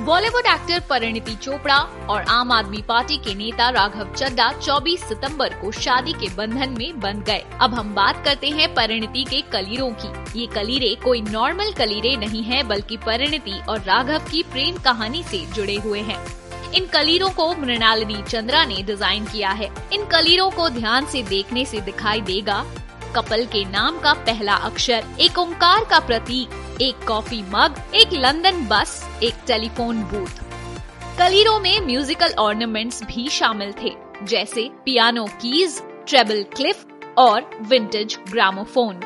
Bollywood actor Parineeti Chopra और आम आदमी पार्टी के नेता राघव चड्डा 24 सितंबर को शादी के बंधन में बंध गए। अब हम बात करते हैं परिणीति के कलीरों की। ये कलीरे कोई नॉर्मल कलीरे नहीं है, बल्कि परिणीति और राघव की प्रेम कहानी से जुड़े हुए हैं। इन कलीरों को मृणालिनी चंद्रा ने डिज़ाइन किया है। इन कलीरों को ध्यान से देखने से दिखाई देगा, कपल के नाम का पहला अक्षर, एक ओंकार का प्रतीक। एक कॉफ़ी मग एक लंदन बस एक टेलीफोन बूथ कलीरों में म्यूजिकल ऑर्नामेंट्स भी शामिल थे, जैसे पियानो कीज ट्रेबल क्लिफ और विंटेज ग्रामोफोन